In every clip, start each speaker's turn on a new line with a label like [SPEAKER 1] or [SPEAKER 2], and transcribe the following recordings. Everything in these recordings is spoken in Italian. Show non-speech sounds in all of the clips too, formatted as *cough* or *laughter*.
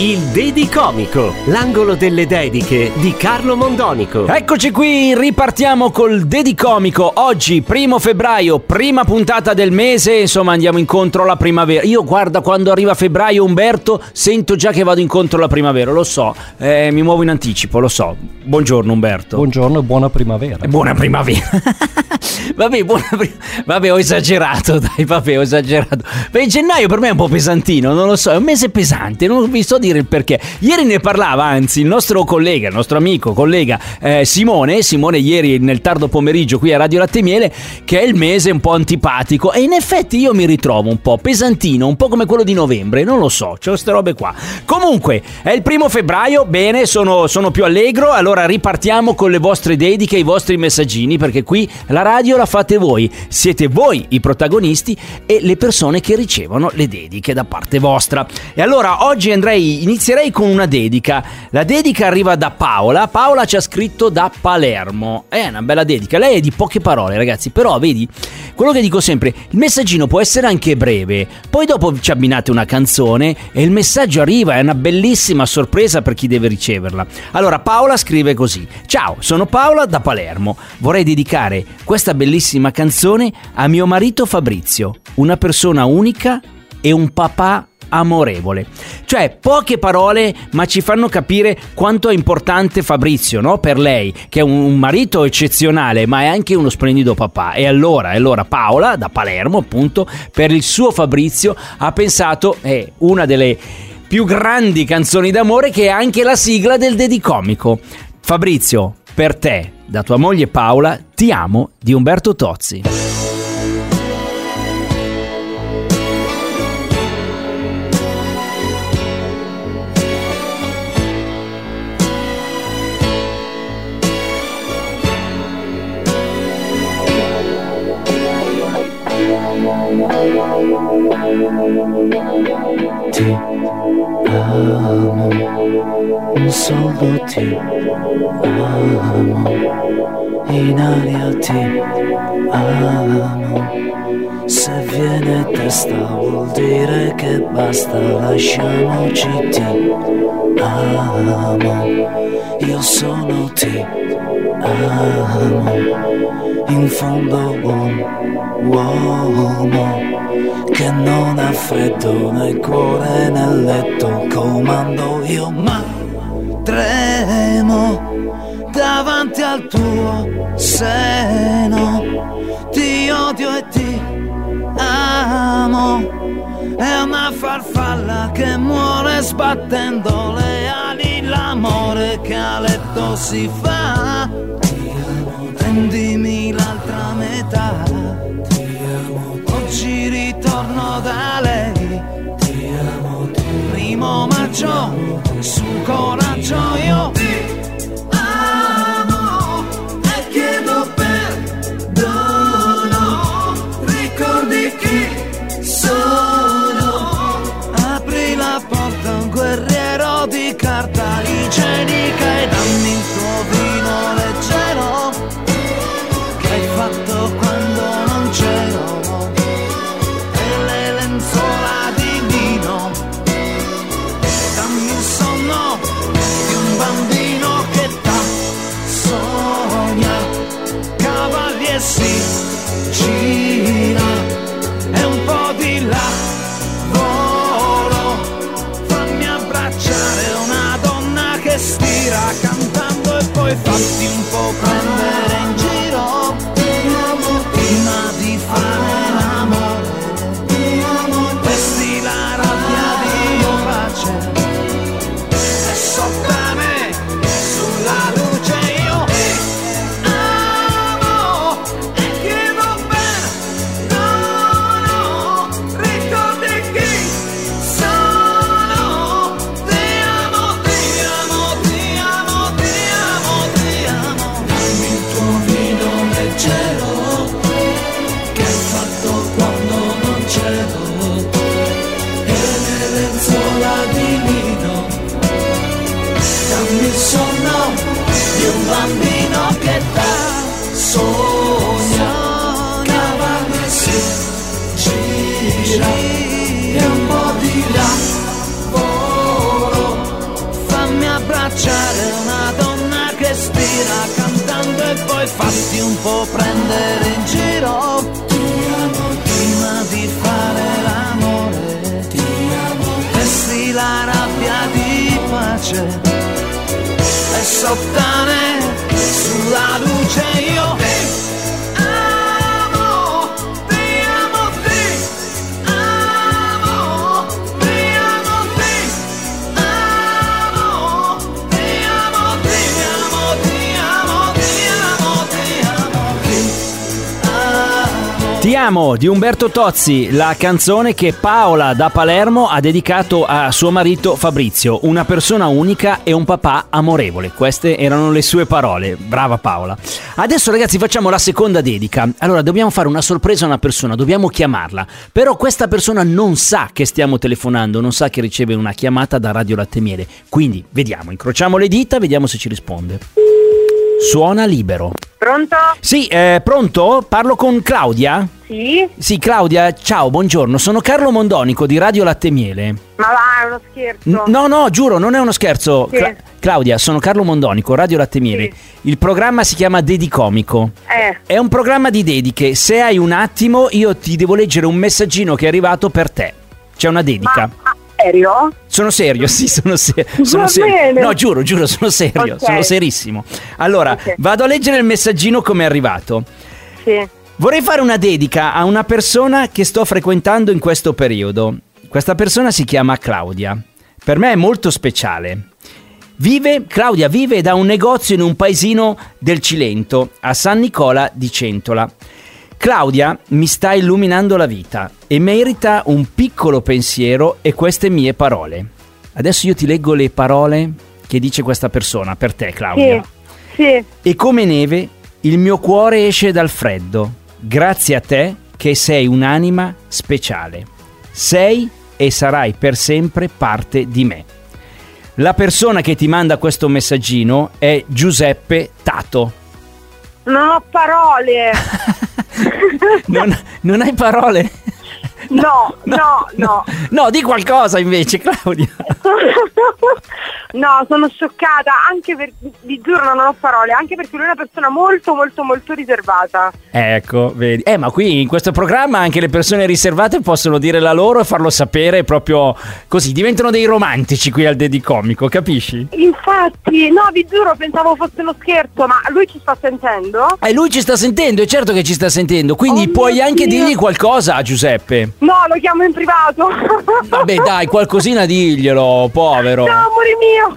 [SPEAKER 1] Il Dedicomico, l'angolo delle dediche di Carlo Mondonico.
[SPEAKER 2] Eccoci qui, ripartiamo col Dedicomico. Oggi, primo febbraio, prima puntata del mese, insomma andiamo incontro alla primavera. Io guarda, quando arriva febbraio, Umberto, sento già che vado incontro alla primavera, lo so, eh, mi muovo in anticipo, lo so. Buongiorno Umberto.
[SPEAKER 3] Buongiorno e buona primavera.
[SPEAKER 2] Buona primavera. *laughs* vabbè, buona pri- vabbè, ho esagerato, dai, vabbè, ho esagerato. Beh, gennaio per me è un po' pesantino, non lo so, è un mese pesante, non vi so dire il perché. Ieri ne parlava, anzi, il nostro collega, il nostro amico, collega eh, Simone, Simone ieri nel tardo pomeriggio qui a Radio Latte Miele, che è il mese un po' antipatico e in effetti io mi ritrovo un po' pesantino, un po' come quello di novembre, non lo so, c'ho queste robe qua. Comunque, è il primo febbraio, bene, sono, sono più allegro, allora ripartiamo con le vostre dediche, i vostri messaggini, perché qui la radio la fate voi, siete voi i protagonisti e le persone che ricevono le dediche da parte vostra. E allora oggi andrei, inizierei con una dedica. La dedica arriva da Paola. Paola ci ha scritto da Palermo. È una bella dedica. Lei è di poche parole, ragazzi. Però vedi, quello che dico sempre, il messaggino può essere anche breve. Poi dopo ci abbinate una canzone e il messaggio arriva. È una bellissima sorpresa per chi deve riceverla. Allora Paola scrive così. Ciao, sono Paola da Palermo. Vorrei dedicare questa bellissima canzone a mio marito Fabrizio. Una persona unica e un papà amorevole. Cioè, poche parole, ma ci fanno capire quanto è importante Fabrizio, no? Per lei, che è un, marito eccezionale, ma è anche uno splendido papà. E allora, allora Paola, da Palermo, appunto, per il suo Fabrizio, ha pensato, è una delle più grandi canzoni d'amore che è anche la sigla del Dedicomico. Fabrizio, per te, da tua moglie Paola, ti amo di Umberto Tozzi.
[SPEAKER 4] Ti amo, solo ti amo, in aria ti amo. Se viene testa vuol dire che basta, lasciamoci ti amo. Io sono ti amo, in fondo un uomo che non ha freddo nel cuore nel letto comando io ma tremo davanti al tuo seno. Ti odio e ti amo è una farfalla che muore sbattendo le ali. L'amore che a letto si fa prendimi l'altra metà ritorno da lei. Ti amo. Primo maggio su coraggio vicina è un po' di là. Volo fammi abbracciare una donna che stira cantando e poi fatti un po' di là
[SPEAKER 5] può prendere in giro. Ti amo, prima di fare l'amore. Ti amo, vesti la rabbia di pace. E sottane sulla luce amo. Ti amo
[SPEAKER 2] di Umberto Tozzi, la canzone che Paola da Palermo ha dedicato a suo marito Fabrizio, una persona unica e un papà amorevole. Queste erano le sue parole. Brava Paola. Adesso ragazzi facciamo la seconda dedica. Allora dobbiamo fare una sorpresa a una persona, dobbiamo chiamarla. Però questa persona non sa che stiamo telefonando, non sa che riceve una chiamata da Radio Latte Miele. Quindi vediamo, incrociamo le dita, vediamo se ci risponde. Suona libero.
[SPEAKER 6] Pronto?
[SPEAKER 2] Sì, eh, pronto? Parlo con Claudia?
[SPEAKER 6] Sì?
[SPEAKER 2] Sì, Claudia, ciao, buongiorno. Sono Carlo Mondonico di Radio Latte Miele.
[SPEAKER 6] Ma va, è uno scherzo.
[SPEAKER 2] N- no, no, giuro, non è uno scherzo.
[SPEAKER 6] Sì.
[SPEAKER 2] Cla- Claudia, sono Carlo Mondonico, Radio Latte Miele. Il programma si chiama Dedicomico.
[SPEAKER 6] Eh,
[SPEAKER 2] È un programma di dediche. Se hai un attimo, io ti devo leggere un messaggino che è arrivato per te. C'è una dedica.
[SPEAKER 6] ma serio?
[SPEAKER 2] Sono serio, sì, sono, se- sono
[SPEAKER 6] Va
[SPEAKER 2] serio.
[SPEAKER 6] bene.
[SPEAKER 2] No, giuro, giuro, sono serio,
[SPEAKER 6] Ok.
[SPEAKER 2] sono serissimo. Allora,
[SPEAKER 6] Ok.
[SPEAKER 2] vado a leggere il messaggino come è arrivato.
[SPEAKER 6] Sì.
[SPEAKER 2] Vorrei fare una dedica a una persona che sto frequentando in questo periodo. Questa persona si chiama Claudia. Per me è molto speciale. Vive, Claudia vive da un negozio in un paesino del Cilento, a San Nicola di Centola. Claudia mi sta illuminando la vita e merita un piccolo pensiero e queste mie parole. Adesso io ti leggo le parole che dice questa persona per te, Claudia.
[SPEAKER 6] Sì. Sì.
[SPEAKER 2] E come neve il mio cuore esce dal freddo, grazie a te che sei un'anima speciale. Sei e sarai per sempre parte di me. La persona che ti manda questo messaggino è Giuseppe Tato.
[SPEAKER 6] Non ho parole. *laughs*
[SPEAKER 2] Non, non hai parole? *laughs*
[SPEAKER 6] No, no, no.
[SPEAKER 2] No, di qualcosa invece, Claudia. *laughs*
[SPEAKER 6] No, sono scioccata, anche per, vi giuro non ho parole, anche perché lui è una persona molto molto molto riservata.
[SPEAKER 2] Ecco, vedi. Eh, ma qui in questo programma anche le persone riservate possono dire la loro e farlo sapere proprio così. Diventano dei romantici qui al Dedicomico, capisci?
[SPEAKER 6] Infatti, no, vi giuro, pensavo fosse uno scherzo, ma lui ci sta sentendo?
[SPEAKER 2] E lui ci sta sentendo, è certo che ci sta sentendo, quindi
[SPEAKER 6] Oh
[SPEAKER 2] puoi anche
[SPEAKER 6] Dio.
[SPEAKER 2] dirgli qualcosa a Giuseppe.
[SPEAKER 6] No, lo chiamo in privato.
[SPEAKER 2] Vabbè, dai, qualcosina diglielo, povero.
[SPEAKER 6] No, amore mio.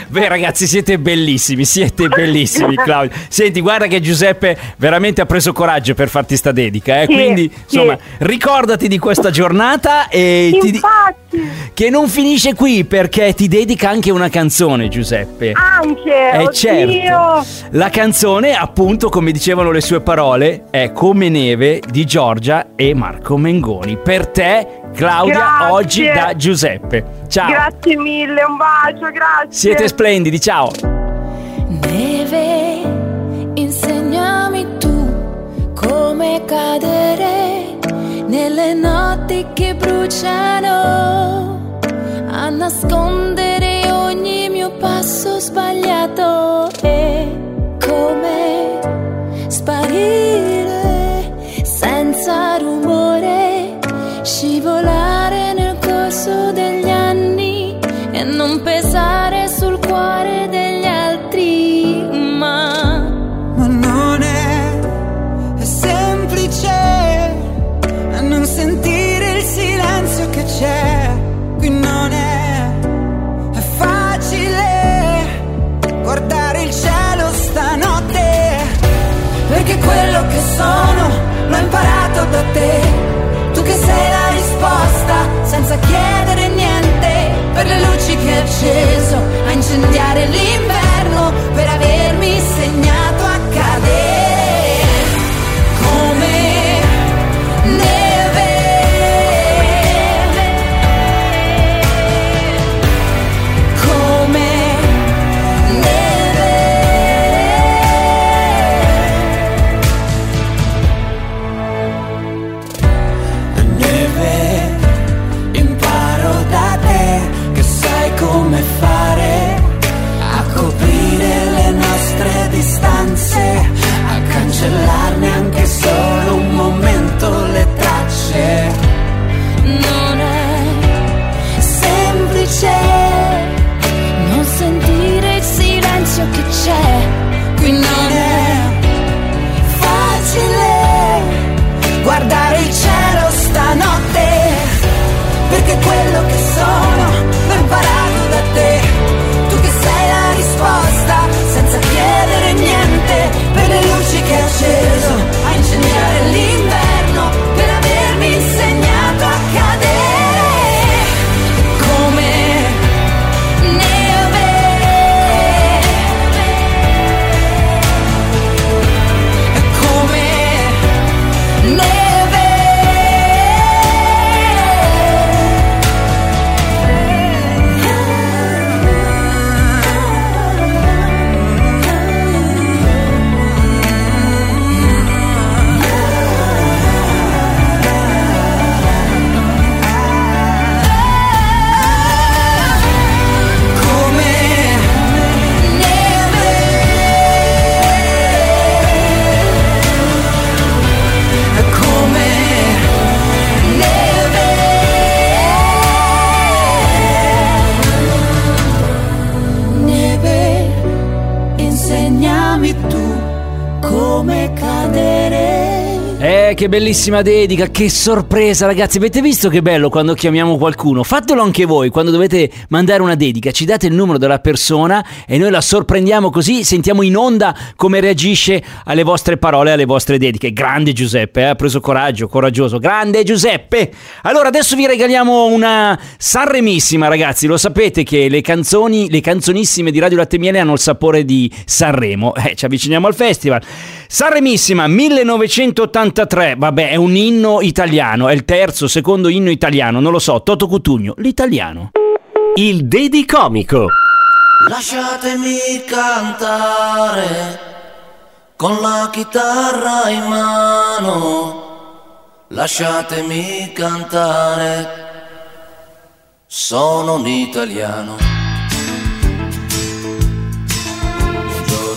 [SPEAKER 6] *laughs*
[SPEAKER 2] Beh, ragazzi, siete bellissimi, siete bellissimi, *laughs* Claudio. Senti, guarda che Giuseppe veramente ha preso coraggio per farti sta dedica, eh?
[SPEAKER 6] Sì,
[SPEAKER 2] Quindi,
[SPEAKER 6] sì.
[SPEAKER 2] insomma, ricordati di questa giornata e ti
[SPEAKER 6] Infatti,
[SPEAKER 2] che non finisce qui perché ti dedica anche una canzone, Giuseppe.
[SPEAKER 6] anche.
[SPEAKER 2] Eh
[SPEAKER 6] oddio.
[SPEAKER 2] certo. La canzone, appunto, come dicevano le sue parole, è Come neve di Giorgia e Marco Mengoni. Per te, Claudia,
[SPEAKER 6] Grazie.
[SPEAKER 2] oggi da Giuseppe. Ciao.
[SPEAKER 6] Grazie mille, un bacio, grazie.
[SPEAKER 2] Siete splendidi, ciao.
[SPEAKER 7] Neve, insegnami tu come cadere nelle notti che bruciano, a nascondere ogni mio passo sbagliato
[SPEAKER 5] Perché quello che sono l'ho imparato da te. Tu che sei la risposta senza chiedere niente. Per le luci che hai acceso a incendiare l'inverno. Per avermi insegnato
[SPEAKER 2] che bellissima dedica, che sorpresa ragazzi, avete visto che bello quando chiamiamo qualcuno? Fatelo anche voi, quando dovete mandare una dedica, ci date il numero della persona e noi la sorprendiamo così, sentiamo in onda come reagisce alle vostre parole, alle vostre dediche. Grande Giuseppe, eh? ha preso coraggio, coraggioso, grande Giuseppe! Allora adesso vi regaliamo una Sanremissima ragazzi, lo sapete che le canzoni, le canzonissime di Radio Latte Miele hanno il sapore di Sanremo, eh, ci avviciniamo al festival. Sanremissima 1983, vabbè è un inno italiano, è il terzo, secondo inno italiano, non lo so, Toto Cutugno, l'italiano.
[SPEAKER 1] Il Dedicomico.
[SPEAKER 5] Lasciatemi cantare con la chitarra in mano. Lasciatemi cantare, sono un italiano.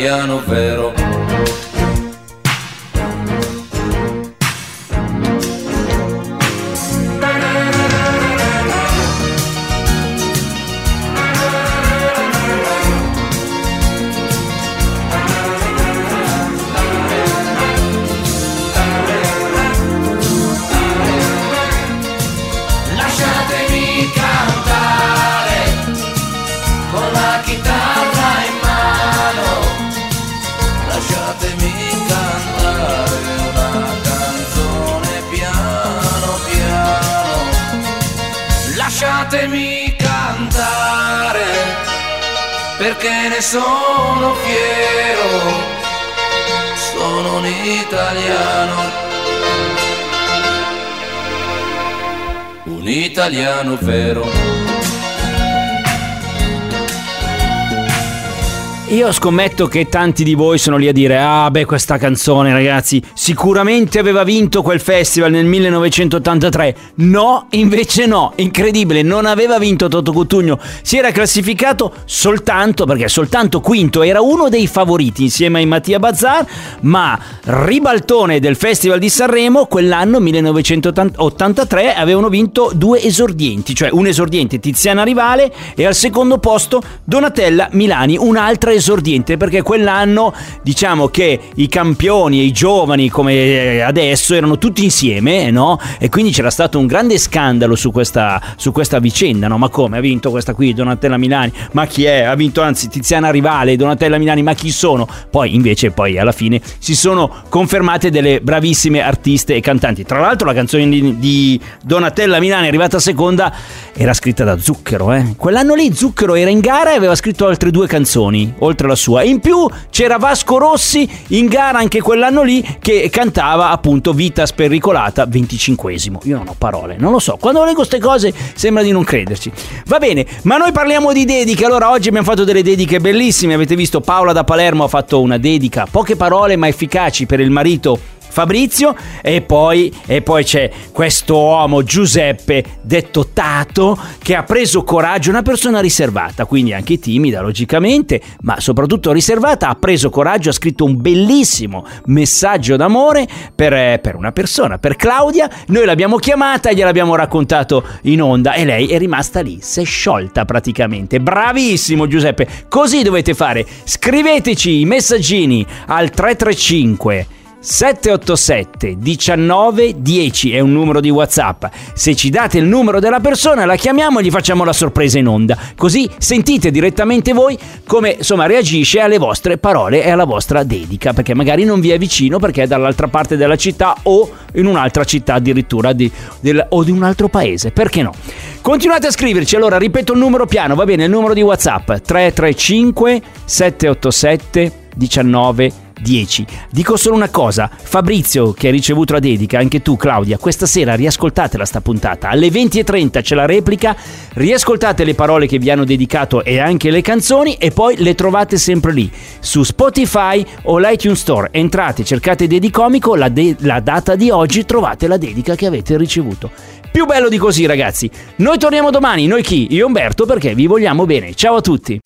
[SPEAKER 5] italiano vero. Italiano. Un italiano vero.
[SPEAKER 2] Io scommetto che tanti di voi sono lì a dire Ah beh questa canzone ragazzi Sicuramente aveva vinto quel festival nel 1983 No, invece no Incredibile, non aveva vinto Toto Cutugno. Si era classificato soltanto Perché soltanto quinto Era uno dei favoriti insieme ai Mattia Bazzar Ma ribaltone del festival di Sanremo Quell'anno 1983 Avevano vinto due esordienti Cioè un esordiente Tiziana Rivale E al secondo posto Donatella Milani Un'altra esordiente esordiente perché quell'anno diciamo che i campioni e i giovani come eh, adesso erano tutti insieme, no? E quindi c'era stato un grande scandalo su questa, su questa vicenda, no? Ma come? Ha vinto questa qui, Donatella Milani? Ma chi è? Ha vinto anzi Tiziana Rivale, Donatella Milani, ma chi sono? Poi invece poi alla fine si sono confermate delle bravissime artiste e cantanti. Tra l'altro la canzone di, di Donatella Milani arrivata seconda era scritta da Zucchero, eh? Quell'anno lì Zucchero era in gara e aveva scritto altre due canzoni, oltre alla sua. In più c'era Vasco Rossi in gara anche quell'anno lì che cantava appunto Vita spericolata 25esimo. Io non ho parole, non lo so. Quando leggo queste cose sembra di non crederci. Va bene, ma noi parliamo di dediche. Allora oggi abbiamo fatto delle dediche bellissime. Avete visto Paola da Palermo ha fatto una dedica, poche parole ma efficaci per il marito Fabrizio e poi, e poi c'è questo uomo Giuseppe detto Tato che ha preso coraggio, una persona riservata, quindi anche timida logicamente, ma soprattutto riservata, ha preso coraggio, ha scritto un bellissimo messaggio d'amore per, per una persona, per Claudia, noi l'abbiamo chiamata e gliel'abbiamo raccontato in onda e lei è rimasta lì, si è sciolta praticamente, bravissimo Giuseppe, così dovete fare, scriveteci i messaggini al 335 787 19 10 è un numero di WhatsApp. Se ci date il numero della persona, la chiamiamo e gli facciamo la sorpresa in onda. Così sentite direttamente voi come insomma reagisce alle vostre parole e alla vostra dedica, perché magari non vi è vicino perché è dall'altra parte della città o in un'altra città addirittura di, del, o di un altro paese. Perché no? Continuate a scriverci, allora ripeto il numero piano, va bene, il numero di WhatsApp 335 787 19 10. 10. Dico solo una cosa, Fabrizio che ha ricevuto la dedica, anche tu Claudia, questa sera riascoltatela sta puntata, alle 20.30 c'è la replica, riascoltate le parole che vi hanno dedicato e anche le canzoni e poi le trovate sempre lì, su Spotify o l'iTunes Store, entrate, cercate Dedicomico, la, de- la data di oggi trovate la dedica che avete ricevuto. Più bello di così ragazzi, noi torniamo domani, noi chi? Io Umberto perché vi vogliamo bene, ciao a tutti!